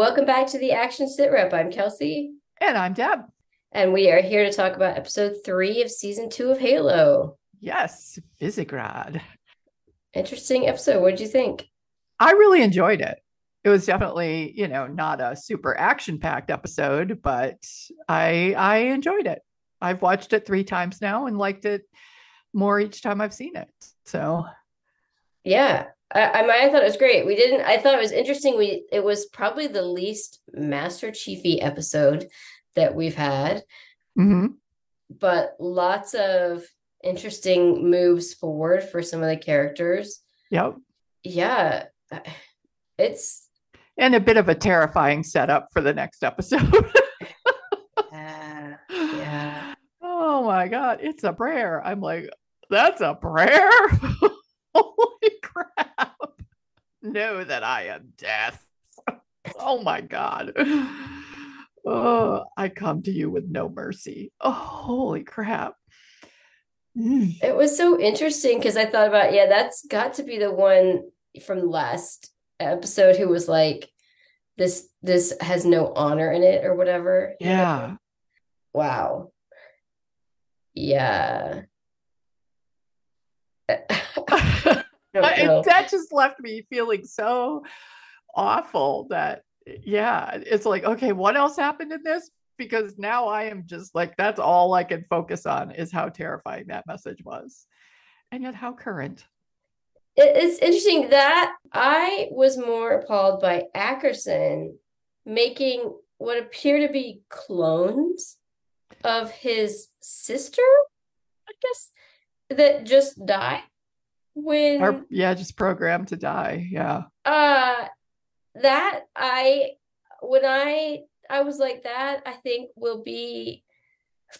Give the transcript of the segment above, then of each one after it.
Welcome back to the Action Sit Rep. I'm Kelsey. And I'm Deb. And we are here to talk about episode three of season two of Halo. Yes, Visegrad. Interesting episode. What did you think? I really enjoyed it. It was definitely, you know, not a super action-packed episode, but I I enjoyed it. I've watched it three times now and liked it more each time I've seen it. So yeah, I, I, I thought it was great. We didn't. I thought it was interesting. We it was probably the least Master Chiefy episode that we've had, mm-hmm. but lots of interesting moves forward for some of the characters. Yep. Yeah, it's and a bit of a terrifying setup for the next episode. yeah. Yeah. Oh my god, it's a prayer. I'm like, that's a prayer. Know that I am death. oh my God. Oh, I come to you with no mercy. Oh, holy crap. Mm. It was so interesting because I thought about, yeah, that's got to be the one from last episode who was like, this this has no honor in it or whatever. Yeah. Wow. Yeah. That just left me feeling so awful that yeah it's like okay what else happened in this? Because now i am just like that's all i can focus on is how terrifying that message was. And yet how current. It's interesting that i was more appalled by ackerson making what appear to be clones of his sister i guess that just die when or, yeah just programmed to die. Yeah. Uh that i when i i was like that i think will be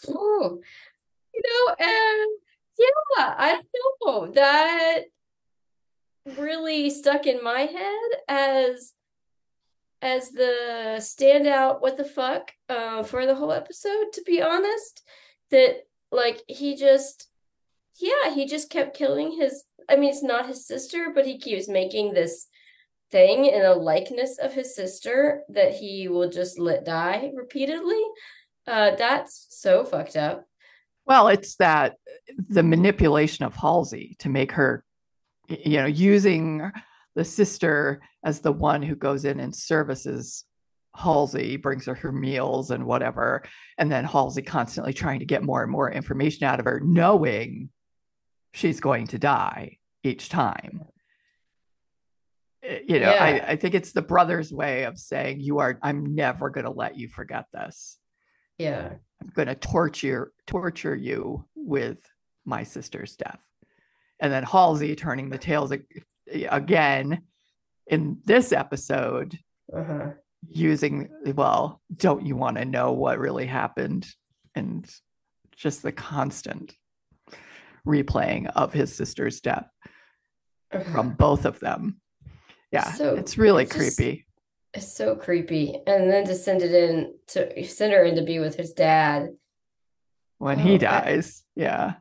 oh, you know and yeah i don't know. That really stuck in my head as as the standout what the fuck uh, for the whole episode to be honest that like he just yeah he just kept killing his I mean, it's not his sister, but he keeps making this thing in a likeness of his sister that he will just let die repeatedly. Uh, that's so fucked up. Well, it's that the manipulation of Halsey to make her, you know, using the sister as the one who goes in and services Halsey, brings her her meals and whatever. And then Halsey constantly trying to get more and more information out of her, knowing she's going to die each time. Eh, you know yeah. I, I think it's the brother's way of saying you are i'm never going to let you forget this. Yeah. I'm going to torture torture you with my sister's death. And then halsey turning the tails again in this episode uh-huh. using well don't you want to know what really happened? And just the constant replaying of his sister's death from both of them. Yeah, so it's really it's creepy. Just, it's so creepy. And then to send it in to send her in to be with his dad when oh, he dies. I, yeah.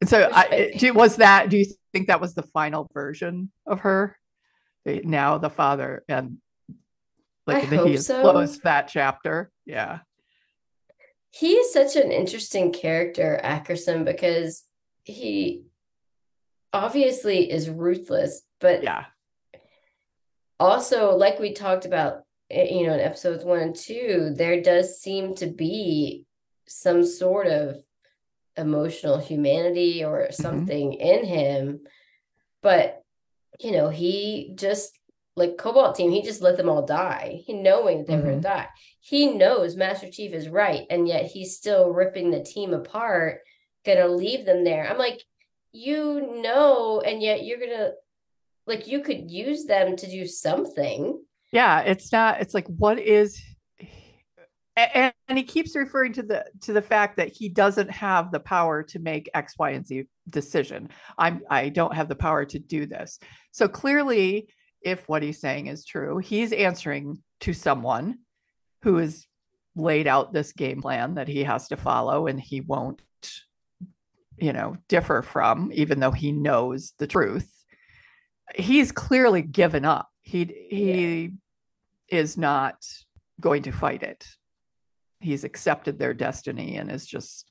And so, I, do, was that? Do you think that was the final version of her? Now the father and like the, he has so. closed that chapter. Yeah. He is such an interesting character, Ackerson, because he obviously is ruthless, but yeah. Also, like we talked about, eh, you know, in episodes one and two, there does seem to be some sort of emotional humanity or mm-hmm. something mm-hmm. in him. But, you know, he just like Cobalt team, he just let them all die, he knowing they mm-hmm. were gonna die. He knows Master Chief is right, and yet he's still ripping the team apart, gonna leave them there. I'm like, you know, and yet you're gonna like you could use them to do something. Yeah, it's not. It's like what is and, and, he keeps referring to the to the fact that he doesn't have the power to make x y and z decision i'm i don't have the power to do this so clearly if what he's saying is true he's answering to someone who has laid out this game plan that he has to follow and he won't you know, differ from, even though he knows the truth. He's clearly given up. He he is not going to fight it. He's accepted their destiny and is just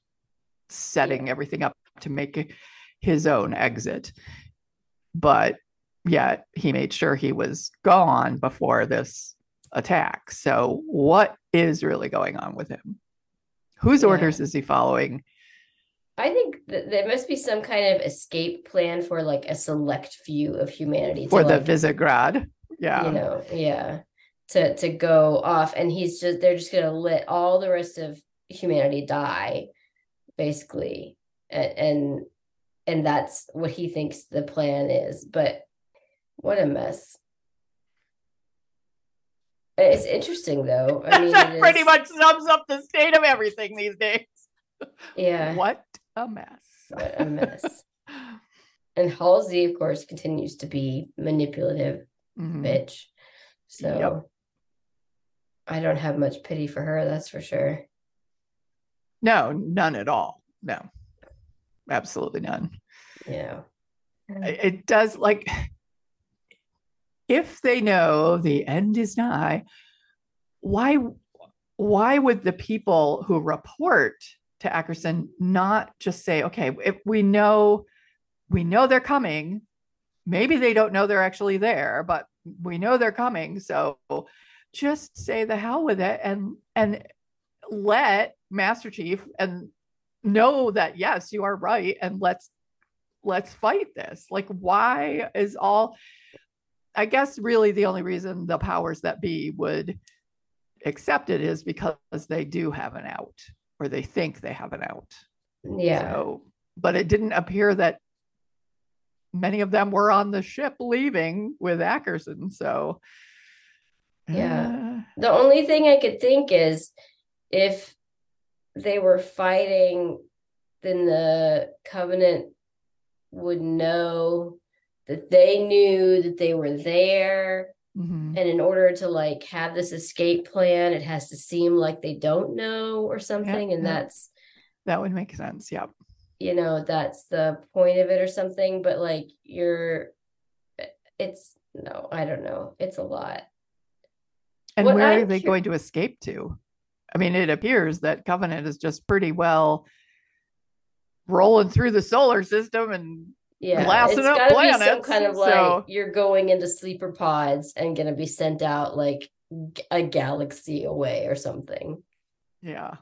setting yeah. everything up to make his own exit. But yet he made sure he was gone before this attack. So, what is really going on with him? Whose yeah. orders is he following? I think that there must be some kind of escape plan for like a select few of humanity for the like, Visegrad. Yeah. You know, yeah. To to go off and he's just they're just gonna let all the rest of humanity die, basically. And and, and that's what he thinks the plan is. But what a mess. It's interesting though. I mean, that pretty is... much sums up the state of everything these days. Yeah. What a mess. A mess. and Halsey, of course, continues to be manipulative mm-hmm. bitch. So yep. I don't have much pity for her, that's for sure. No, none at all. No. Absolutely none. Yeah. It does like if they know the end is nigh, why why would the people who report to Ackerson not just say, okay, if we know we know they're coming, maybe they don't know they're actually there, but we know they're coming. So just say the hell with it and and let Master Chief and know that yes, you are right, and let's let's fight this. Like, why is all I guess really the only reason the powers that be would accept it is because they do have an out or they think they have an out. Yeah. So, but it didn't appear that many of them were on the ship leaving with Ackerson. So, yeah. Uh, the only thing I could think is if they were fighting, then the Covenant would know that they knew that they were there. Mm-hmm. And in order to like have this escape plan, it has to seem like they don't know or something. and that's that would make sense. Yep. You know, that's the point of it or something. But like you're it's no, I don't know. It's a lot. And what where I'm are they going to escape to? I mean, it appears that Covenant is just pretty well rolling through the solar system and yeah, it's up planets. Be some kind of like so... you're going into sleeper pods and going to be sent out like a galaxy away or something. Yeah,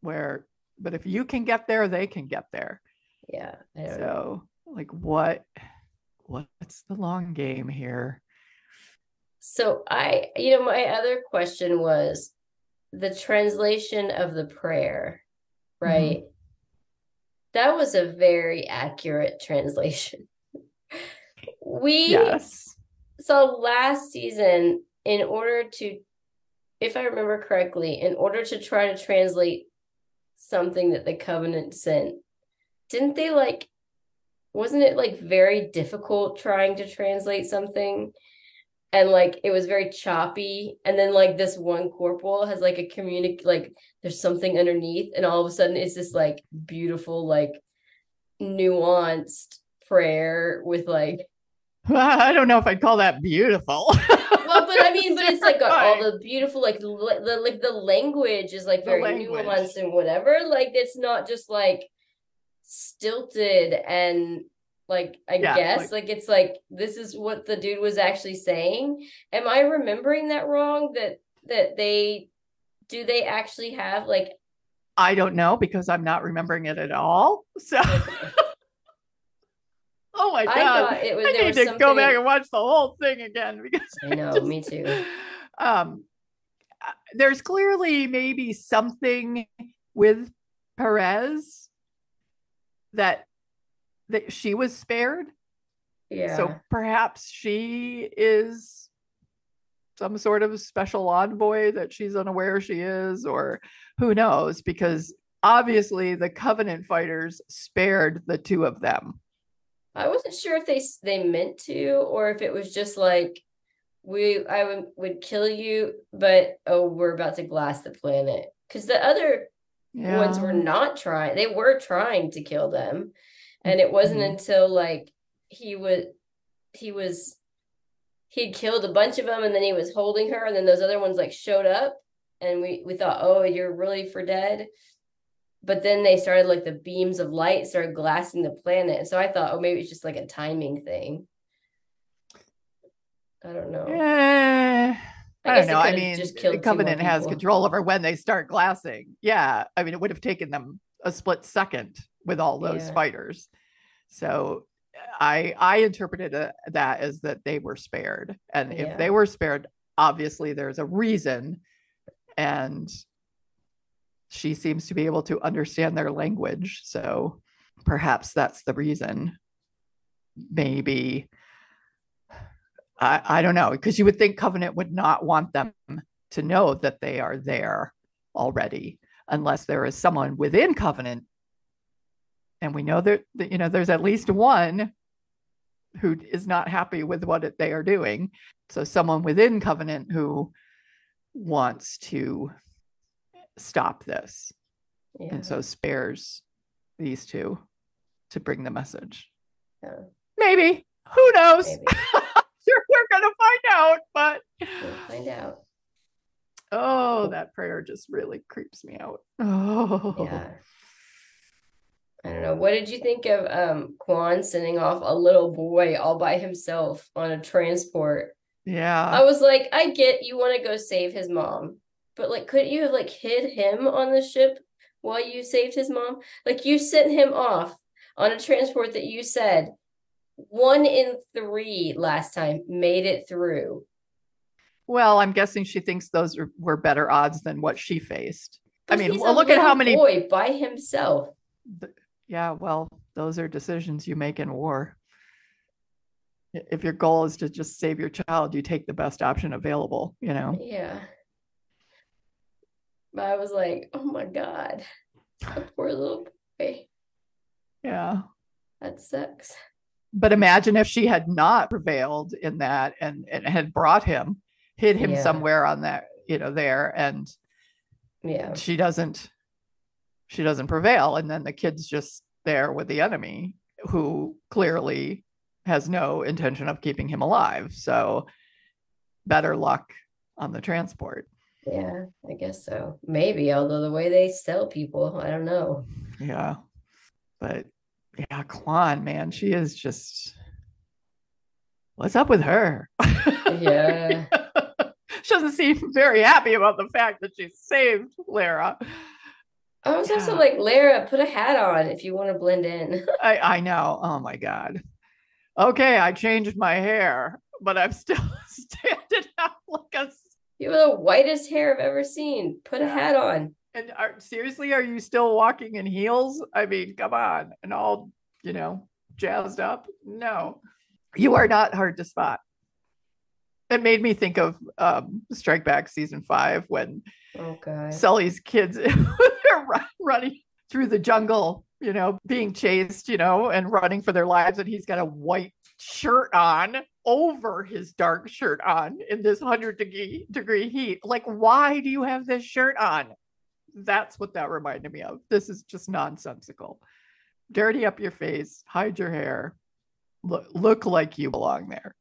where but if you can get there, they can get there. Yeah. so know. like what what's the long game here? So I, you know, my other question was the translation of the prayer, right? Mm-hmm that was a very accurate translation. we yes. so last season, in order to, if I remember correctly, in order to try to translate something that the covenant sent, didn't they like wasn't it like very difficult trying to translate something? And like it was very choppy and then like this one corporal has like a communic like there's something underneath and all of a sudden it's this like beautiful like nuanced prayer with like I don't know if I'd call that beautiful. well, but I mean, but it's like all the beautiful, like the like the language is like very nuanced and whatever. Like it's not just like stilted and like I yeah, guess like, like, it's like this is what the dude was actually saying. Am I remembering that wrong? That that they do they actually have like I don't know because I'm not remembering it at all. So Oh my god! I, it was, I need to something... go back and watch the whole thing again because I know, just, me too. Um, uh, there's clearly maybe something with Perez that that she was spared. Yeah. So perhaps she is some sort of special envoy that she's unaware she is, or who knows, because obviously the Covenant fighters spared the two of them. I wasn't sure if they they meant to, or if it was just like we I would, would kill you, but oh, we're about to glass the planet. Because the other yeah. ones were not trying; they were trying to kill them and it wasn't mm-hmm. until like he was he was he'd killed a bunch of them and then he was holding her and then those other ones like showed up and we we thought oh you're really for dead but then they started like the beams of light started glassing the planet so i thought oh maybe it's just like a timing thing i don't know Eh, I, don't know. I mean, just the killed Covenant has control over when they start glassing. Yeah. I mean, it would have taken them a split second with all those Yeah. fighters. So I I interpreted that as that they were spared. And Yeah. if they were spared, obviously there's a reason. And she seems to be able to understand their language. So perhaps that's the reason. Maybe I, I don't know because you would think Covenant would not want them to know that they are there already unless there is someone within Covenant. And we know that, that, you know, there's at least one who is not happy with what it- they are doing. So someone within Covenant who wants to stop this yeah and so spares these two to bring the message. Yeah. Maybe. Who knows? maybe sure we're gonna find out, but we'll find out oh, that prayer just really creeps me out. Oh, yeah I don't know. What did you think of um Kwan sending off a little boy all by himself on a transport? yeah. I was like, I get you want to go save his mom, but like, couldn't you have like hid him on the ship while you saved his mom? Like, you sent him off on a transport that you said one in three last time made it through. Well, I'm guessing she thinks those are, were better odds than what she faced. I mean, well, look at how many. boy by himself. Yeah, well, those are decisions you make in war. If your goal is to just save your child, you take the best option available, you know? Yeah. But I was like, oh my God, that poor little boy. Yeah. That sucks. But imagine if she had not prevailed in that and, and had brought him, hid him Yeah. somewhere on that, you know, there, and Yeah. she doesn't she doesn't prevail and then the kid's just there with the enemy who clearly has no intention of keeping him alive so better luck on the transport Yeah, I guess so. Maybe, although the way they sell people, I don't know. yeah but yeah Kwan man she is just what's up with her Yeah. she doesn't seem very happy about the fact that she saved Lara I was also like, Lara, put a hat on if you want to blend in. I, I know. Oh my God. Okay, I changed my hair, but I'm still standing out like a. You have the whitest hair I've ever seen. Put a hat on. And are, seriously, are you still walking in heels? I mean, come on. And all, you know, jazzed up? No. You are not hard to spot. It made me think of um, Strike Back season five when Oh God. Sully's kids running through the jungle, you know, being chased, you know, and running for their lives. And he's got a white shirt on over his dark shirt on in this 100 degree, degree heat. Like, why do you have this shirt on? That's what that reminded me of. This is just nonsensical. Dirty up your face, hide your hair, look, look like you belong there.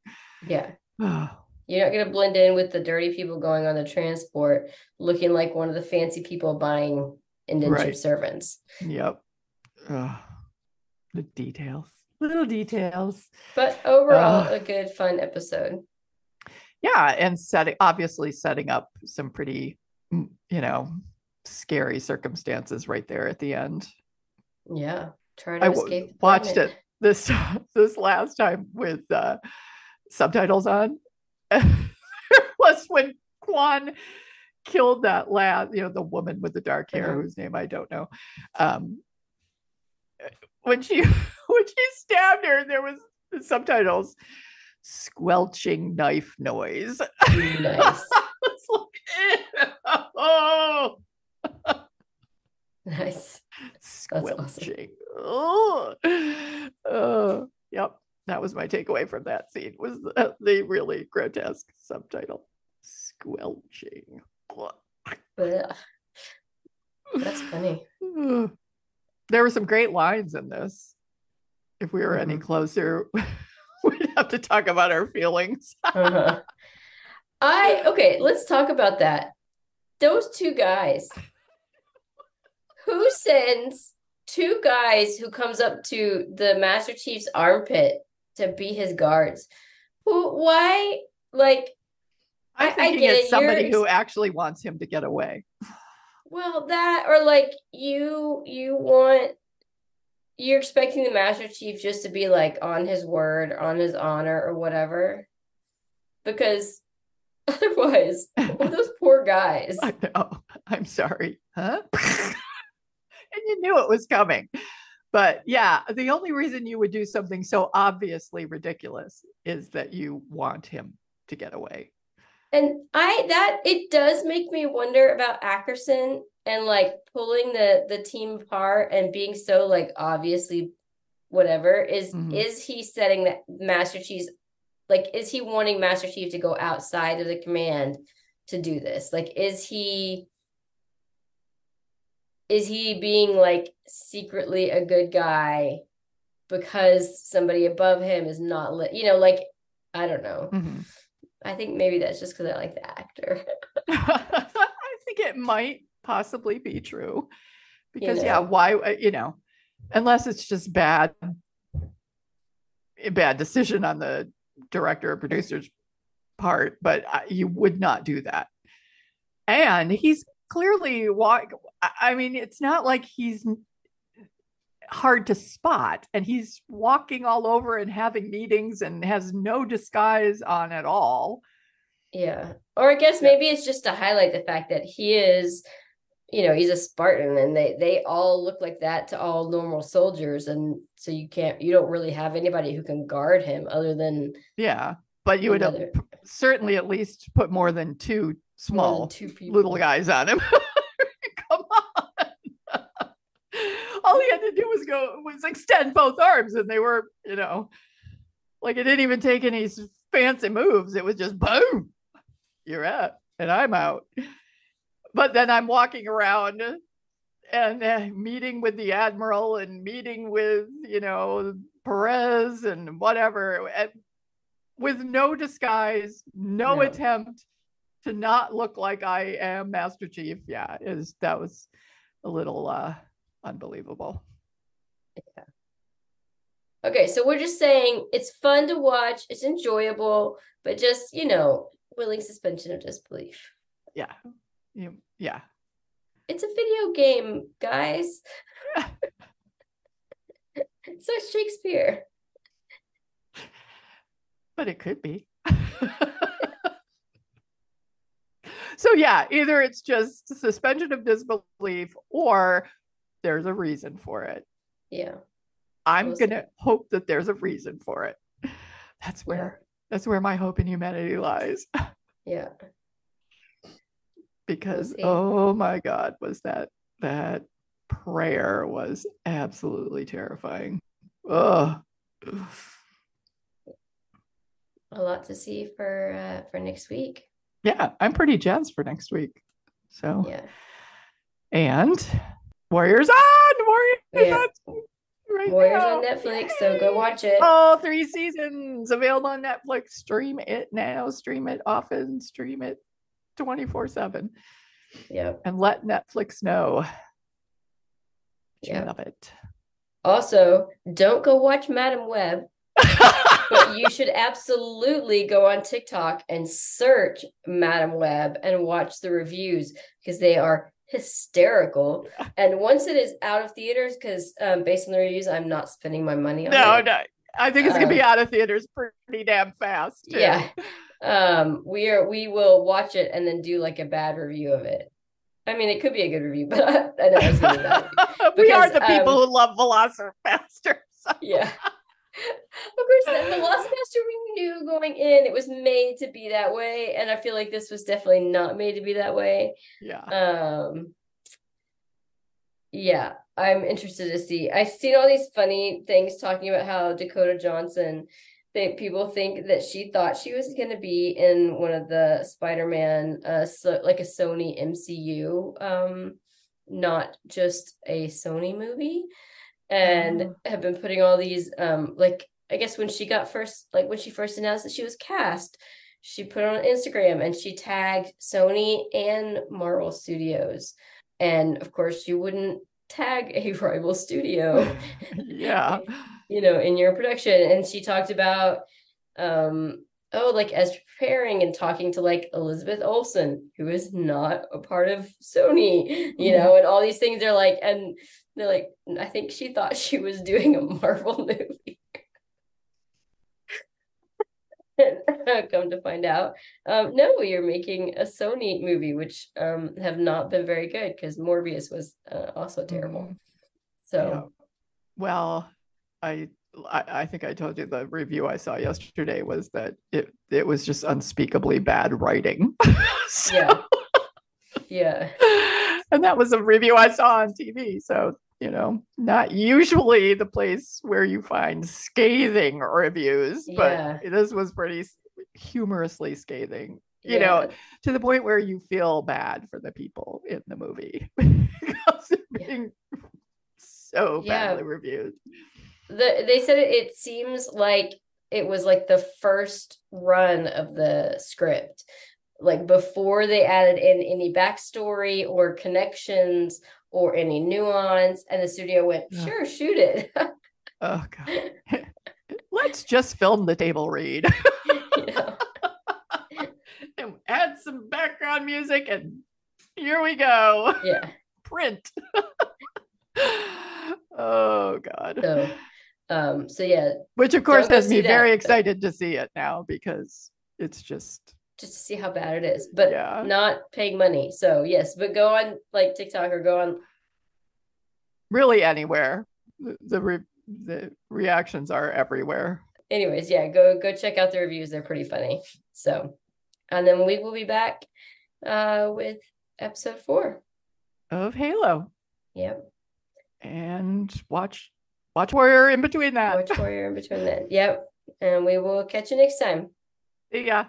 Yeah. You're not gonna blend in with the dirty people going on the transport, looking like one of the fancy people buying indentured Right. servants. yep. The details, little details. But overall, Ugh. a good, fun episode. yeah and setting obviously setting up some pretty mm, you know scary circumstances right there at the end Yeah. Try to I escape. watched it this this last time with uh subtitles on was when Kwan killed that lad you know the woman with the dark hair Uh-huh. whose name i don't know um when she when she stabbed her there was the subtitles squelching knife noise Nice. Like, oh, Nice. awesome. squelching. Oh, oh, yep. That was my takeaway from that scene. Was the, the really grotesque subtitle, squelching. That's funny. There were some great lines in this. If we were any Mhm. closer, we'd have to talk about our feelings. uh-huh. I okay, let's talk about that. Those two guys. Who sends two guys who comes up to the Master Chief's armpit to be his guards? Who why like I- I get it's it, somebody you're- who actually wants him to get away. Well, that or like you you want you're expecting the Master Chief just to be like on his word, on his honor or whatever. Because otherwise, those poor guys. I know. I'm sorry. Huh? and you knew it was coming. But yeah, the only reason you would do something so obviously ridiculous is that you want him to get away. And I that it does make me wonder about Ackerson and like pulling the the team apart and being so like obviously whatever is Mhm. is he setting that Master Chief's like is he wanting Master Chief to go outside of the command to do this? Like is he is he being like secretly a good guy because somebody above him is not lit you know like I don't know. Mhm. I think maybe that's just because I like the actor. I think it might possibly be true. Because yeah, know. why uh, you know, unless it's just bad a bad decision on the director or producer's part, but you would not do that. And he's clearly walk I mean, it's not like he's hard to spot and he's walking all over and having meetings and has no disguise on at all. Yeah. Or I guess maybe it's just to highlight the fact that he is, you know, he's a Spartan and they they all look like that to all normal soldiers and so you can't you don't really have anybody who can guard him other than Yeah, but you would another- certainly at least put more than two more than small two people. little guys on him. Come on. All he had to do was extend both arms, and they were, you know, like it didn't even take any fancy moves. It was just boom, you're up, and I'm out. But then I'm walking around and uh, meeting with the admiral and meeting with, you know, Perez and whatever, and with no disguise, no No. attempt to not look like I am Master Chief. Yeah, is that was a little uh unbelievable. Okay, so we're just saying it's fun to watch, it's enjoyable, but just, you know, willing suspension of disbelief. Yeah. Yeah. It's a video game, guys. so Shakespeare. But it could be. so yeah, either it's just suspension of disbelief or there's a reason for it. Yeah. I'm gonna hope that there's a reason for it. That's where that's where my hope in humanity lies. Yeah. because oh my god was that that prayer was absolutely terrifying oh A lot to see for uh for next week. yeah i'm pretty jazzed for next week so Yeah. and warriors on warriors Yeah. on right Warriors now. on Netflix, so go watch it. all three seasons available on netflix stream it now stream it often stream it 24 7 Yep. and let netflix know Yeah. love it Also, don't go watch Madame Web, but you should absolutely go on TikTok and search Madame Web and watch the reviews because they are hysterical. And once it is out of theaters, because um, based on the reviews, I'm not spending my money on no, it. no. I think it's gonna be Uh, out of theaters pretty damn fast. too. Yeah. Um, we are we will watch it and then do like a bad review of it. I mean, it could be a good review, but I, I know it's gonna be bad review. we are the people um, who love Velocipastors. Yeah. Of course, the, the Lost Master we knew going in it was made to be that way, and I feel like this was definitely not made to be that way. yeah. Um, yeah, I'm interested to see. I've seen all these funny things talking about how Dakota Johnson, they people think that she thought she was going to be in one of the Spider-Man, uh, so, like a Sony MCU, um, not just a Sony movie, and Oh. have been putting all these um like I guess when she got first, like when she first announced that she was cast, she put on Instagram and she tagged Sony and Marvel Studios. And of course, you wouldn't tag a rival studio. yeah. you know, in your production. And she talked about um oh, like as preparing and talking to like Elizabeth Olsen, who is not a part of Sony, you mm-hmm. know, and all these things are like, and they're like, I think she thought she was doing a Marvel movie. come to find out um, no you're making a sony movie which um, have not been very good because morbius was uh, also terrible mm-hmm. so yeah. well I, I i think i told you the review i saw yesterday was that it it was just unspeakably bad writing so, yeah yeah and that was a review i saw on tv so you know, not usually the place where you find scathing reviews, but yeah. this was pretty humorously scathing, you yeah. know, to the point where you feel bad for the people in the movie because they're being so badly reviewed. The, they said it, it seems like it was like the first run of the script like before they added in any backstory or connections or any nuance. And the studio went, sure, shoot it. oh, God. Let's just film the table read. and add some background music, and here we go. Yeah. Print. oh, God. So, um, so yeah. Which, of course, has me very excited to see it now because it's just just to see how bad it is, but yeah. not paying money. So yes, but go on like TikTok or go on really anywhere. The the, re- the reactions are everywhere. Anyways, yeah, go go check out the reviews. They're pretty funny. So, and then we will be back uh with episode 4 of Halo. Yep. And watch watch Warrior in between that. Watch Warrior in between that. Yep. And we will catch you next time. See ya.